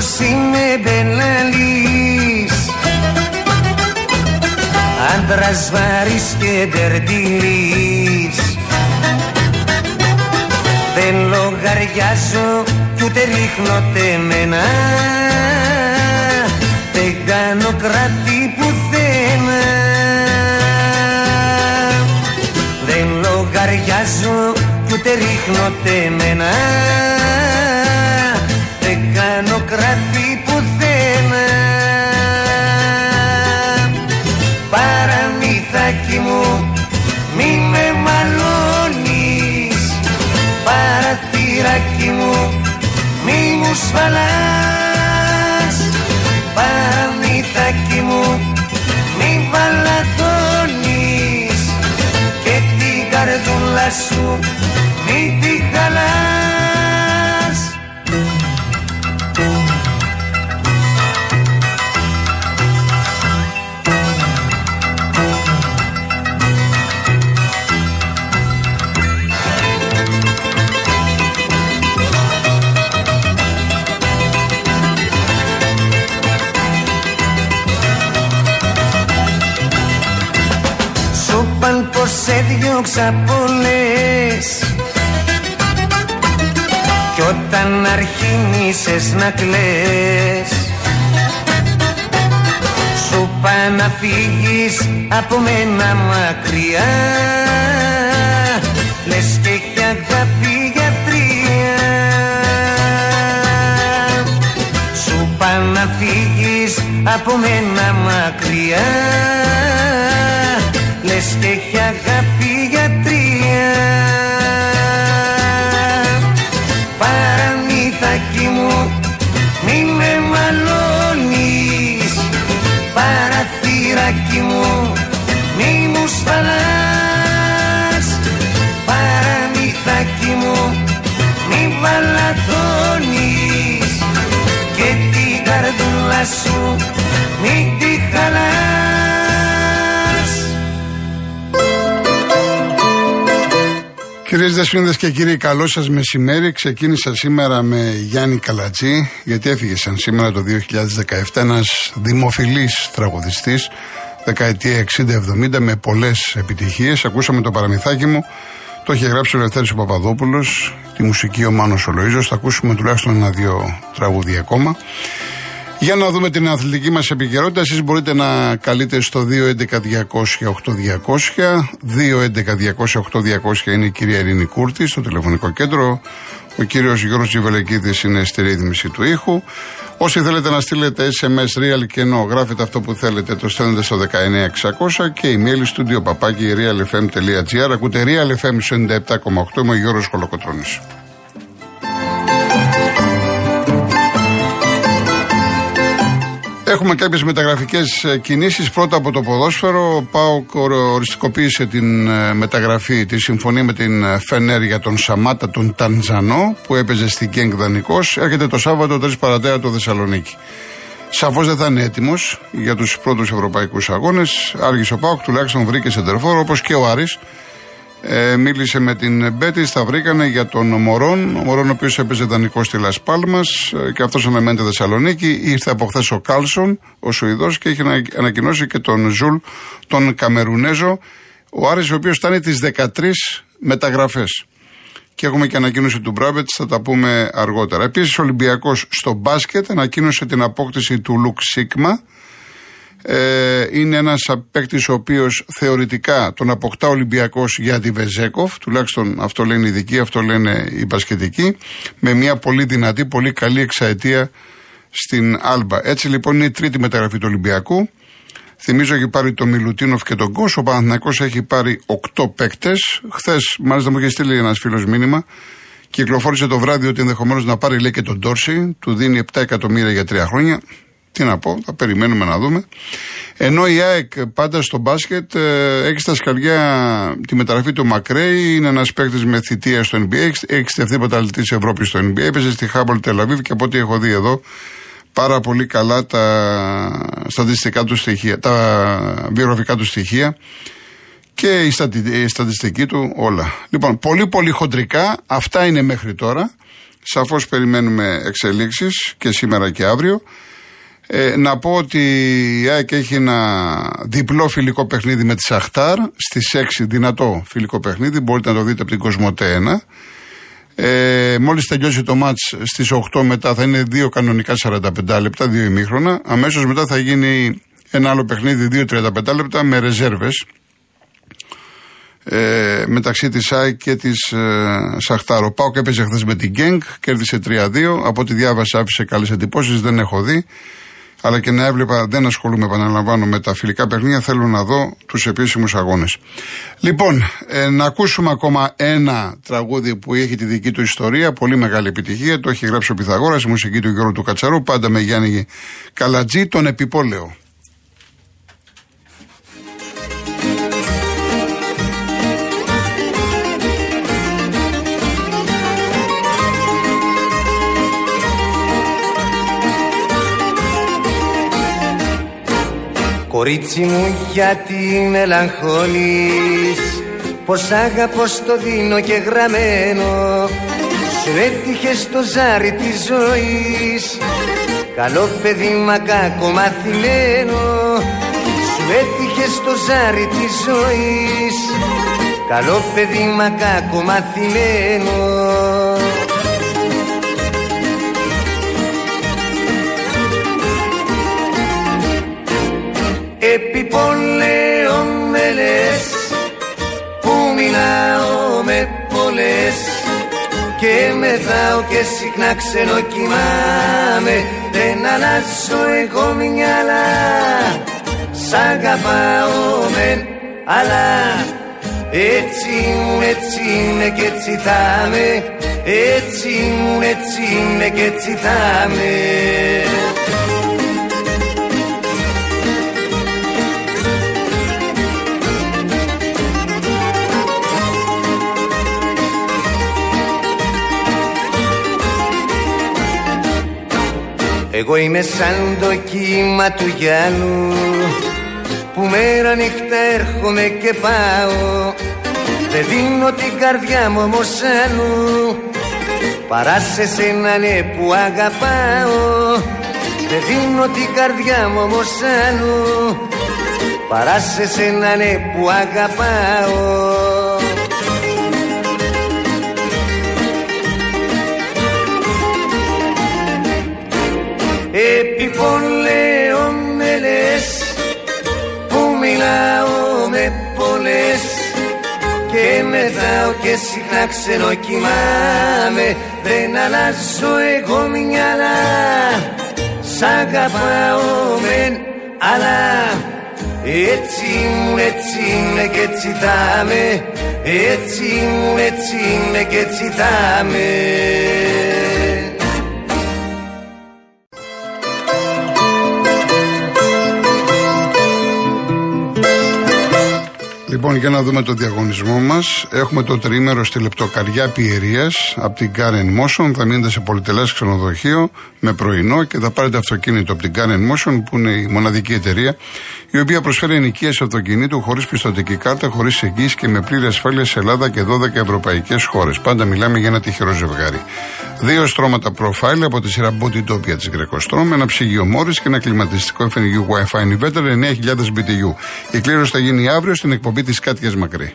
παν πως είμαι μπελαλής Άντρας βαρύς και ντερτιλής Δεν λογαριάζω κι ούτε ρίχνω τεμένα. Δεν κάνω κράτη πουθένα. Δεν λογαριάζω κι ούτε ρίχνω τεμένα μου σφαλάς Παραμυθάκι μου μη βαλατώνεις Και την καρδούλα σου μη τη χαλάς σε διώξα πολλές. Κι όταν αρχίνησες να κλαις Σου παν να φύγεις από μένα μακριά. Λες και έχει αγάπη για τρία Σου παν να φύγεις από μένα μακριά Λες και έχει αγάπη για τρία Παραμυθάκι μου μη με μαλώνεις. Παραθυράκι μου μη μου σφαλάς Παραμυθάκι μου μη βαλατώνεις Και την καρδούλα σου μη τη χαλάς Κυρίες Δεσποίνδε και κύριοι, καλό σας μεσημέρι. Ξεκίνησα σήμερα με Γιάννη Καλατζή, γιατί έφυγε σαν σήμερα το 2017 ένας δημοφιλής τραγουδιστής, δεκαετία 60-70 με πολλές επιτυχίες. Ακούσαμε το παραμυθάκι μου. Το είχε γράψει ο Ελευθέρης ο Παπαδόπουλος, τη μουσική ο Μάνος ο Λοΐζος. Θα ακούσουμε τουλάχιστον ένα-δύο τραγούδια ακόμα. Για να δούμε την αθλητική μας επικαιρότητα. Εσείς μπορείτε να καλείτε στο 211-200-8200. 211-200-8200 είναι η κυρία Ειρήνη Κούρτη στο τηλεφωνικό κέντρο. Ο κύριος Γιώργος Τζιβελεκίδης είναι στη ρύθμιση του ήχου. Όσοι θέλετε να στείλετε SMS real και ενώ γράφετε αυτό που θέλετε, το στέλνετε στο 19600 και email studio παπάκι realfm.gr. Ακούτε Real FM 97,8. Είμαι ο Γιώργος Κολοκοτρώνης. Έχουμε κάποιες μεταγραφικές κινήσεις. Πρώτα από το ποδόσφαιρο. Ο ΠΑΟΚ οριστικοποίησε την ε, μεταγραφή, τη συμφωνία με την ε, Φενέρ για τον Σαμάτα, τον Τανζανό, που έπαιζε στην Γκένγκ δανεικό. Έρχεται το Σάββατο 3 παρατέρα το Θεσσαλονίκη. Σαφώς δεν θα είναι έτοιμος για τους πρώτους ευρωπαϊκούς αγώνες. Άργησε ο ΠΑΟΚ, τουλάχιστον βρήκε σεντερφόρ, όπως και ο Άρης ε, μίλησε με την Μπέτη, τα βρήκανε για τον Μωρόν. Ο Μωρόν, ο οποίος έπαιζε δανεικό στη Λασπάλμα ε, και αυτός αναμένεται Θεσσαλονίκη. Ήρθε από χθες ο Κάρλσον, ο Σουηδός, και έχει ανακοινώσει και τον Ζουλ, τον Καμερουνέζο. Ο Άρης ο οποίος ήταν στις 13 μεταγραφές. Και έχουμε και ανακοίνωση του Μπράμπετς, θα τα πούμε αργότερα. Επίσης, ο Ολυμπιακός στο μπάσκετ ανακοίνωσε την απόκτηση του Λουκ Σίκμα. Ε, είναι ένας παίκτης ο οποίος θεωρητικά τον αποκτά ο Ολυμπιακός για τον Βεζένκοφ, τουλάχιστον αυτό λένε οι ειδικοί, αυτό λένε οι μπασκετικοί, με μια πολύ δυνατή, πολύ καλή εξαετία στην Άλμπα. Έτσι λοιπόν είναι η τρίτη μεταγραφή του Ολυμπιακού. Θυμίζω έχει πάρει τον Μιλουτίνοφ και τον Κόσο. Ο Παναθηναϊκός έχει πάρει 8 παίκτες. Χθες, μάλιστα, μου είχε στείλει ένας φίλος μήνυμα. Κυκλοφόρησε το βράδυ ότι ενδεχομένως να πάρει λέει και τον Τόρση. Του δίνει 7 εκατομμύρια για 3 χρόνια. Τι να πω, θα περιμένουμε να δούμε. Ενώ η ΑΕΚ πάντα στο μπάσκετ ε, έχει στα σκαριά τη μεταγραφή του Μακρέη, είναι ένας παίκτης με θητεία στο NBA, έχεις στεφθεί πρωταθλητής Ευρώπης στο NBA, έπαιζες στη Χάμπολ Τελαβίβ και από ό,τι έχω δει εδώ πάρα πολύ καλά τα στατιστικά του στοιχεία, τα βιογραφικά του στοιχεία και η, στατι, η στατιστική του όλα. Λοιπόν, πολύ πολύ χοντρικά, αυτά είναι μέχρι τώρα. Σαφώς περιμένουμε εξελίξεις και σήμερα και αύριο. Ε, να πω ότι η ΑΕΚ έχει ένα διπλό φιλικό παιχνίδι με τη Σαχτάρ στις 6 δυνατό φιλικό παιχνίδι, μπορείτε να το δείτε από την Κοσμοτέ 1. Ε, μόλις τελειώσει το μάτς στις 8 μετά θα είναι δύο κανονικά 45 λεπτά, δύο ημίχρονα. Αμέσως μετά θα γίνει ένα άλλο παιχνίδι 2-35 λεπτά με ρεζέρβες ε, μεταξύ της ΑΕΚ και της ε, Σαχτάρο. Πάω και έπαιζε χθες με την Γκένγκ, κέρδισε 3-2. Από ό,τι διάβασα άφησε καλές εντυπώσεις, δεν έχω δει αλλά και να έβλεπα, δεν ασχολούμαι, επαναλαμβάνω, με τα φιλικά παιχνίδια. Θέλω να δω τους επίσημους αγώνες. Λοιπόν, ε, να ακούσουμε ακόμα ένα τραγούδι που έχει τη δική του ιστορία, πολύ μεγάλη επιτυχία. Το έχει γράψει ο Πιθαγόρα, η μουσική του Γιώργου του Κατσαρού, πάντα με Γιάννη Καλατζή, τον Επιπόλαιο. Κορίτσι μου γιατί μελαγχολείς Πως αγαπώ στο δίνω και γραμμένο Σου έτυχε στο ζάρι της ζωής. Καλό παιδί μα κακό μαθημένο Σου έτυχε στο ζάρι της ζωής. Καλό παιδί μα κακό μαθημένο επιπολέω με λες που μιλάω με πολλές και μεθάω και συχνά ξενοκοιμάμαι δεν αλλάζω εγώ μυαλά σ' αγαπάω μεν αλλά έτσι μου έτσι είναι και έτσι θα έτσι μου έτσι είναι και έτσι θα Εγώ είμαι σαν το κύμα του Γιάννου που μέρα νύχτα έρχομαι και πάω. Δεν δίνω την καρδιά μου όμως άλλου παρά σε σένα ναι που αγαπάω. Δεν δίνω την καρδιά μου όμως άλλου παρά σε σένα ναι που αγαπάω επιπολέω με λες που μιλάω με πολλές και μεθάω και συχνά ξενοκοιμάμαι δεν αλλάζω εγώ μυαλά σ' αγαπάω μεν αλλά έτσι μου έτσι είναι και έτσι θα έτσι μου έτσι είναι και έτσι θα Λοιπόν, για να δούμε το διαγωνισμό μας. Έχουμε το τρίμερο στη λεπτοκαριά Πιερίας από την Karen Motion. Θα μείνετε σε πολυτελές ξενοδοχείο με πρωινό και θα πάρετε αυτοκίνητο από την Karen Motion, που είναι η μοναδική εταιρεία η οποία προσφέρει ενοικίαση αυτοκινήτου χωρίς πιστοτική κάρτα, χωρίς εγγύηση και με πλήρη ασφάλεια σε Ελλάδα και 12 ευρωπαϊκές χώρες. Πάντα μιλάμε για ένα τυχερό ζευγάρι. Δύο στρώματα προφάιλ από τη σειρά Body Topia της Γκρεκοστρόμ, ένα ψυγείο μόρι και ένα κλιματιστικό FNU Wi-Fi Inverter 9000 BTU. Η κλήρωση θα γίνει αύριο στην εκπομπή τη Κάτια Μακρύ.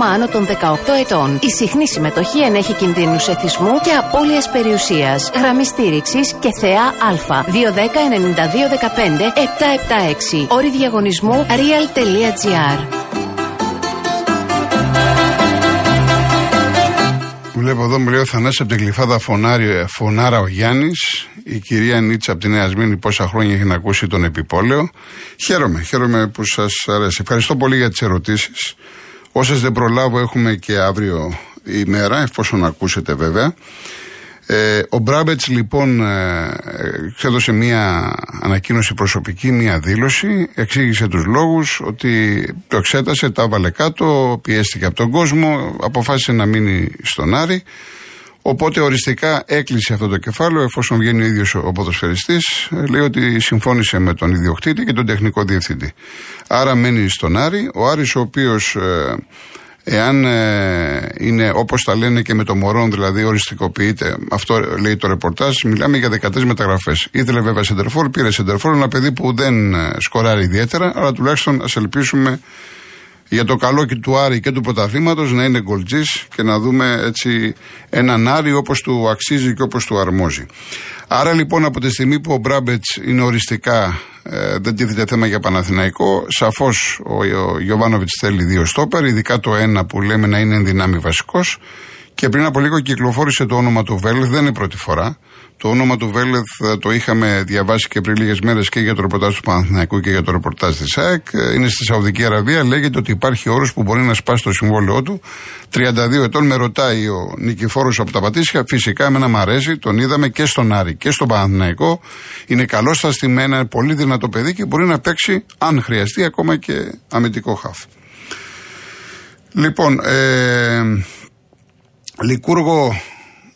άτομα άνω των 18 ετών. Η συχνή συμμετοχή ενέχει κινδύνους εθισμού και απώλειας περιουσίας. Γραμμή στήριξης και θεά Α. 210-9215-776. Όρη διαγωνισμού real.gr. Βλέπω εδώ μου λέει ο Θανάσης από την κλειφάδα φωνάρι, φωνάρα ο Γιάννης. Η κυρία Νίτσα από τη Νέα Σμήνη πόσα χρόνια έχει να ακούσει τον επιπόλαιο. Χαίρομαι, χαίρομαι που σας αρέσει. Ευχαριστώ πολύ για τις ερωτήσεις. Όσες δεν προλάβω, έχουμε και αύριο ημέρα, εφόσον ακούσετε βέβαια. Ε, ο Μπράμπετς λοιπόν ε, ξέδωσε μια ανακοίνωση προσωπική, μια δήλωση, εξήγησε τους λόγους ότι το εξέτασε, τα έβαλε κάτω, πιέστηκε από τον κόσμο, αποφάσισε να μείνει στον Άρη. Οπότε οριστικά έκλεισε αυτό το κεφάλαιο, εφόσον βγαίνει ο ίδιος ο ποδοσφαιριστής, λέει ότι συμφώνησε με τον ιδιοκτήτη και τον τεχνικό διευθυντή. Άρα μένει στον Άρη. Ο Άρης ο οποίος ε, Εάν ε, είναι όπως τα λένε και με το Μωρόν, δηλαδή οριστικοποιείται, αυτό λέει το ρεπορτάζ, μιλάμε για 13 μεταγραφές. Ήθελε βέβαια Σεντερφόρ, πήρε Σεντερφόρ, ένα παιδί που δεν ε, σκοράρει ιδιαίτερα, αλλά τουλάχιστον ας ελπίσουμε για το καλό και του Άρη και του πρωταθλήματος να είναι γκολτζή και να δούμε έτσι έναν Άρη όπως του αξίζει και όπως του αρμόζει. Άρα λοιπόν από τη στιγμή που ο Μπράμπετς είναι οριστικά, ε, δεν τίθεται θέμα για Παναθηναϊκό, σαφώς ο, ο Γιωβάνοβιτς θέλει δύο στόπερ, ειδικά το ένα που λέμε να είναι ενδυνάμει βασικός. Και πριν από λίγο κυκλοφόρησε το όνομα του Βέλεθ, δεν είναι η πρώτη φορά. Το όνομα του Βέλεθ ε, το είχαμε διαβάσει και πριν λίγες μέρες και για το ρεπορτάζ του Παναθηναϊκού και για το ρεπορτάζ της ΑΕΚ. Ε, είναι στη Σαουδική Αραβία. Λέγεται ότι υπάρχει όρος που μπορεί να σπάσει το συμβόλαιό του. 32 ετών με ρωτάει ο Νικηφόρος από τα Πατήσια. Φυσικά εμένα μου αρέσει. Τον είδαμε και στον Άρη και στον Παναθηναϊκό. Είναι καλός στα στημένα, πολύ δυνατό παιδί και μπορεί να παίξει, αν χρειαστεί, ακόμα και αμυντικό χάφ. Λοιπόν, ε, Λικούργο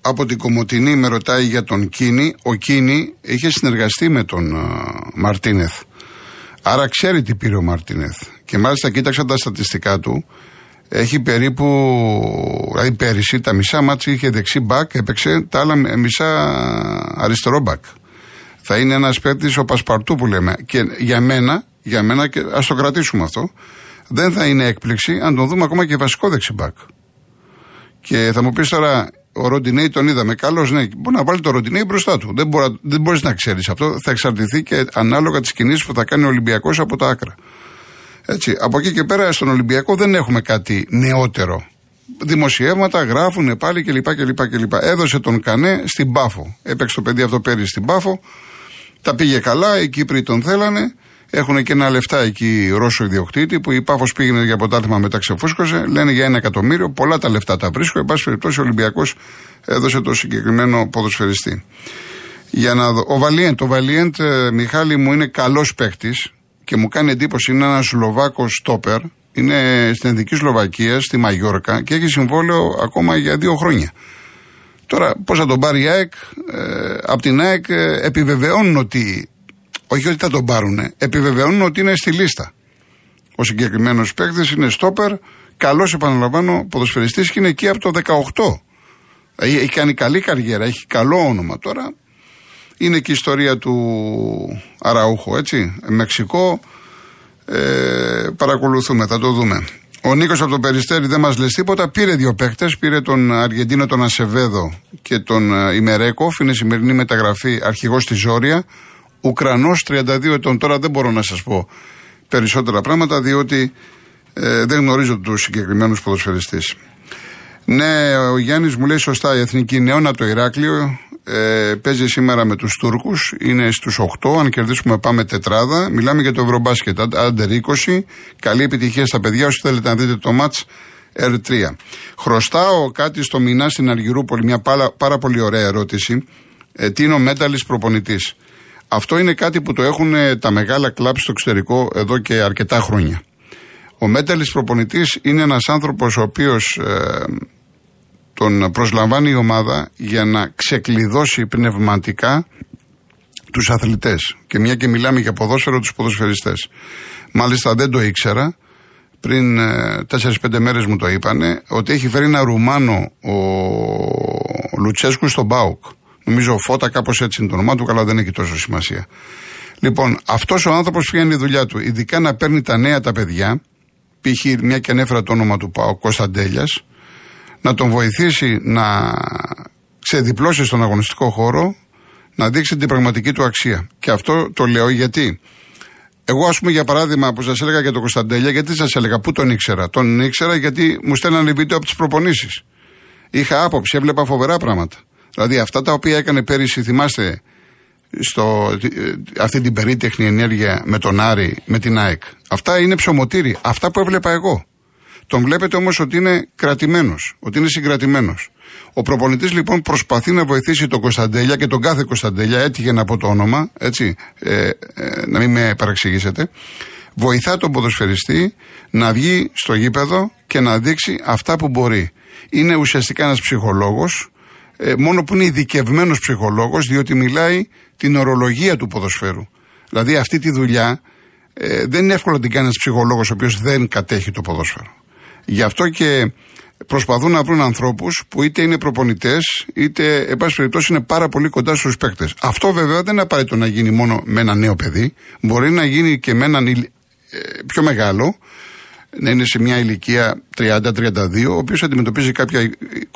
από την Κομωτινή με ρωτάει για τον Κίνη. Ο Κίνη είχε συνεργαστεί με τον uh, Μαρτίνεθ. Άρα ξέρει τι πήρε ο Μαρτίνεθ. Και μάλιστα κοίταξα τα στατιστικά του. Έχει περίπου, δηλαδή πέρυσι τα μισά μάτια είχε δεξί μπακ, έπαιξε τα άλλα μισά αριστερό μπακ. Θα είναι ένας παίκτης ο Πασπαρτού που λέμε. Και για μένα, για μένα και ας το κρατήσουμε αυτό, δεν θα είναι έκπληξη αν τον δούμε ακόμα και βασικό δεξιμπάκ. Και θα μου πεις τώρα, ο Ροντινέη τον είδαμε. Καλός, ναι. Μπορεί να βάλει το Ροντινέη μπροστά του. Δεν, μπορεί, δεν μπορείς να ξέρεις αυτό. Θα εξαρτηθεί και ανάλογα τις κινήσεις που θα κάνει ο Ολυμπιακός από τα άκρα. Έτσι. Από εκεί και πέρα στον Ολυμπιακό δεν έχουμε κάτι νεότερο. Δημοσιεύματα γράφουν πάλι κλπ. κλπ, κλπ. Έδωσε τον Κανέ στην Πάφο. Έπαιξε το παιδί αυτό πέρυσι στην Πάφο. Τα πήγε καλά, οι Κύπροι τον θέλανε. Έχουν και ένα λεφτά εκεί Ρώσο ιδιοκτήτη που η Πάφος πήγαινε για ποτάθλημα μετά ξεφούσκωσε. Λένε για ένα εκατομμύριο. Πολλά τα λεφτά τα βρίσκω. Εν πάση περιπτώσει ο Ολυμπιακός έδωσε το συγκεκριμένο ποδοσφαιριστή. Για να δω. Ο Βαλιέντ, ο Βαλιέντ, ε, Μιχάλη μου είναι καλός παίκτης και μου κάνει εντύπωση. Είναι ένας Σλοβάκος στόπερ. Είναι στην Εθνική Σλοβακία, στη Μαγιόρκα και έχει συμβόλαιο ακόμα για δύο χρόνια. Τώρα, πώς θα τον πάρει η ΑΕΚ, ε, από την ΑΕΚ ε, επιβεβαιώνουν ότι όχι ότι θα τον πάρουν, επιβεβαιώνουν ότι είναι στη λίστα. Ο συγκεκριμένος παίκτης είναι στόπερ, καλός επαναλαμβάνω ποδοσφαιριστής και είναι εκεί από το 18. Έχει κάνει καλή καριέρα, έχει καλό όνομα τώρα. Είναι και η ιστορία του Αραούχο, έτσι. Μεξικό. Ε, παρακολουθούμε, θα το δούμε. Ο Νίκος από το Περιστέρι δεν μας λες τίποτα. Πήρε δύο παίκτες. Πήρε τον Αργεντίνο τον Ασεβέδο και τον ε, Ημερέκοφ. Είναι σημερινή μεταγραφή αρχηγός στη Ζόρια. Ουκρανός 32 ετών. Τώρα δεν μπορώ να σας πω περισσότερα πράγματα διότι ε, δεν γνωρίζω τους συγκεκριμένους ποδοσφαιριστές. Ναι, ο Γιάννης μου λέει σωστά η εθνική νεώνα από το Ηράκλειο ε, παίζει σήμερα με τους Τούρκους. Είναι στους 8. Αν κερδίσουμε, πάμε τετράδα. Μιλάμε για το Ευρωμπάσκετ. Άντερ 20. Καλή επιτυχία στα παιδιά. Όσοι θέλετε να δείτε το ματ R3. Χρωστάω κάτι στο Μινά στην Αργυρούπολη. Μια πάρα, πάρα πολύ ωραία ερώτηση. Ε, τι είναι ο μέταλλη προπονητής; Αυτό είναι κάτι που το έχουν ε, τα μεγάλα κλαμπ στο εξωτερικό εδώ και αρκετά χρόνια. Ο μέταλλης προπονητής είναι ένας άνθρωπος ο οποίος ε, τον προσλαμβάνει η ομάδα για να ξεκλειδώσει πνευματικά τους αθλητές. Και μια και μιλάμε για ποδόσφαιρο τους ποδοσφαιριστές. Μάλιστα δεν το ήξερα, πριν 4-5 ε, μέρες μου το είπανε, ότι έχει φέρει ένα Ρουμάνο ο Λουτσέσκου στον Μπάουκ. Νομίζω Φώτα, κάπως έτσι είναι το όνομά του, καλά δεν έχει τόσο σημασία. Λοιπόν, αυτός ο άνθρωπος φτιάχνει η δουλειά του. Ειδικά να παίρνει τα νέα τα παιδιά, π.χ. μια και ανέφερα το όνομα του Πάου, Κωνσταντέλια, να τον βοηθήσει να ξεδιπλώσει στον αγωνιστικό χώρο, να δείξει την πραγματική του αξία. Και αυτό το λέω γιατί. Εγώ, ας πούμε, για παράδειγμα, που σας έλεγα για τον Κωνσταντέλια, γιατί σας έλεγα, πού τον ήξερα; Τον ήξερα γιατί μου στέλνανε βίντεο από τις προπονήσεις. Είχα άποψη, έβλεπα φοβερά πράγματα. Δηλαδή αυτά τα οποία έκανε πέρυσι, θυμάστε, στο, αυτή την περίτεχνη ενέργεια με τον Άρη, με την ΑΕΚ. Αυτά είναι ψωμοτήρι. Αυτά που έβλεπα εγώ. Τον βλέπετε όμως ότι είναι κρατημένος, ότι είναι συγκρατημένος. Ο προπονητής λοιπόν προσπαθεί να βοηθήσει τον Κωνσταντέλια και τον κάθε Κωνσταντέλια, έτυχε να πω το όνομα, έτσι, ε, ε, να μην με παραξηγήσετε. Βοηθά τον ποδοσφαιριστή να βγει στο γήπεδο και να δείξει αυτά που μπορεί. Είναι ουσιαστικά ένας ψυχολόγος, ε, μόνο που είναι ειδικευμένος ψυχολόγος, διότι μιλάει την ορολογία του ποδοσφαίρου. Δηλαδή αυτή τη δουλειά ε, δεν είναι εύκολο να την κάνει ένας ψυχολόγος ο οποίος δεν κατέχει το ποδόσφαιρο. Γι' αυτό και προσπαθούν να βρουν ανθρώπους που είτε είναι προπονητές, είτε, εν πάση περιπτώσει, είναι πάρα πολύ κοντά στους παίκτες. Αυτό βέβαια δεν είναι απαραίτητο να γίνει μόνο με ένα νέο παιδί. Μπορεί να γίνει και με έναν ε, πιο μεγάλο, να είναι σε μια ηλικία 30-32, ο οποίος αντιμετωπίζει κάποια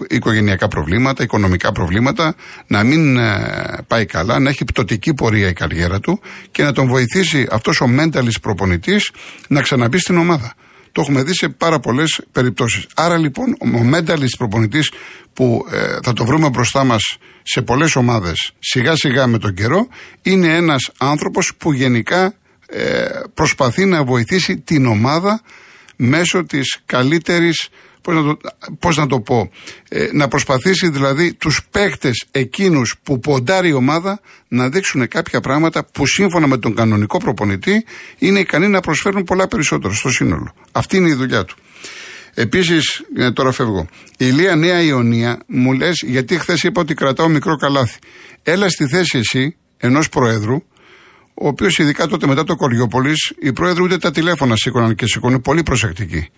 οικογενειακά προβλήματα, οικονομικά προβλήματα, να μην ε, πάει καλά, να έχει πτωτική πορεία η καριέρα του και να τον βοηθήσει αυτός ο mentalist προπονητής να ξαναμπεί στην ομάδα. Το έχουμε δει σε πάρα πολλές περιπτώσεις. Άρα λοιπόν ο mentalist προπονητής που ε, θα το βρούμε μπροστά μας σε πολλές ομάδες σιγά σιγά με τον καιρό είναι ένας άνθρωπος που γενικά ε, προσπαθεί να βοηθήσει την ομάδα μέσω της καλύτερης πώς να το, πώς να το πω, ε, να προσπαθήσει δηλαδή τους παίχτες εκείνους που ποντάρει η ομάδα να δείξουν κάποια πράγματα που σύμφωνα με τον κανονικό προπονητή είναι ικανοί να προσφέρουν πολλά περισσότερο στο σύνολο. Αυτή είναι η δουλειά του. Επίσης, ε, τώρα φεύγω. Η Ηλία Νέα Ιωνία μου λες, γιατί χθες είπα ότι κρατάω μικρό καλάθι. Έλα στη θέση εσύ ενός Προέδρου ο οποίος ειδικά τότε μετά το Κοριόπολης, οι πρόεδροι ούτε τα τηλέφωνα σήκωναν και σηκώνουν πολύ προσεκτικοί.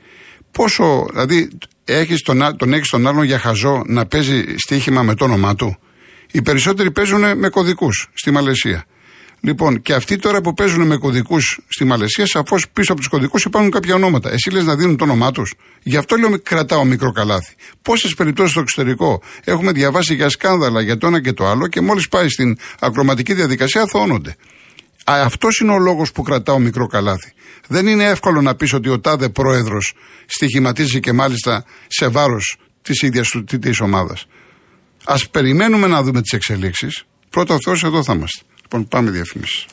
Πόσο, δηλαδή, έχεις τον, τον έχεις τον άλλον για χαζό να παίζει στοίχημα με το όνομά του; Οι περισσότεροι παίζουν με κωδικούς στη Μαλαισία. Λοιπόν, και αυτοί τώρα που παίζουν με κωδικούς στη Μαλαισία, σαφώς πίσω από τους κωδικούς υπάρχουν κάποια ονόματα. Εσύ λες να δίνουν το όνομά τους. Γι' αυτό λέω κρατάω μικρό καλάθι. Πόσες περιπτώσεις στο εξωτερικό έχουμε διαβάσει για σκάνδαλα για το ένα και το άλλο και μόλις πάει στην ακροματική διαδικασία θώνονται. Αυτός είναι ο λόγος που κρατάω μικρό καλάθι. Δεν είναι εύκολο να πεις ότι ο τάδε πρόεδρος στοιχηματίζει και μάλιστα σε βάρος της ίδιας της ομάδας. Α περιμένουμε να δούμε τις εξελίξεις. Πρώτα αυτό εδώ θα είμαστε. Λοιπόν, πάμε διαφημίσεις.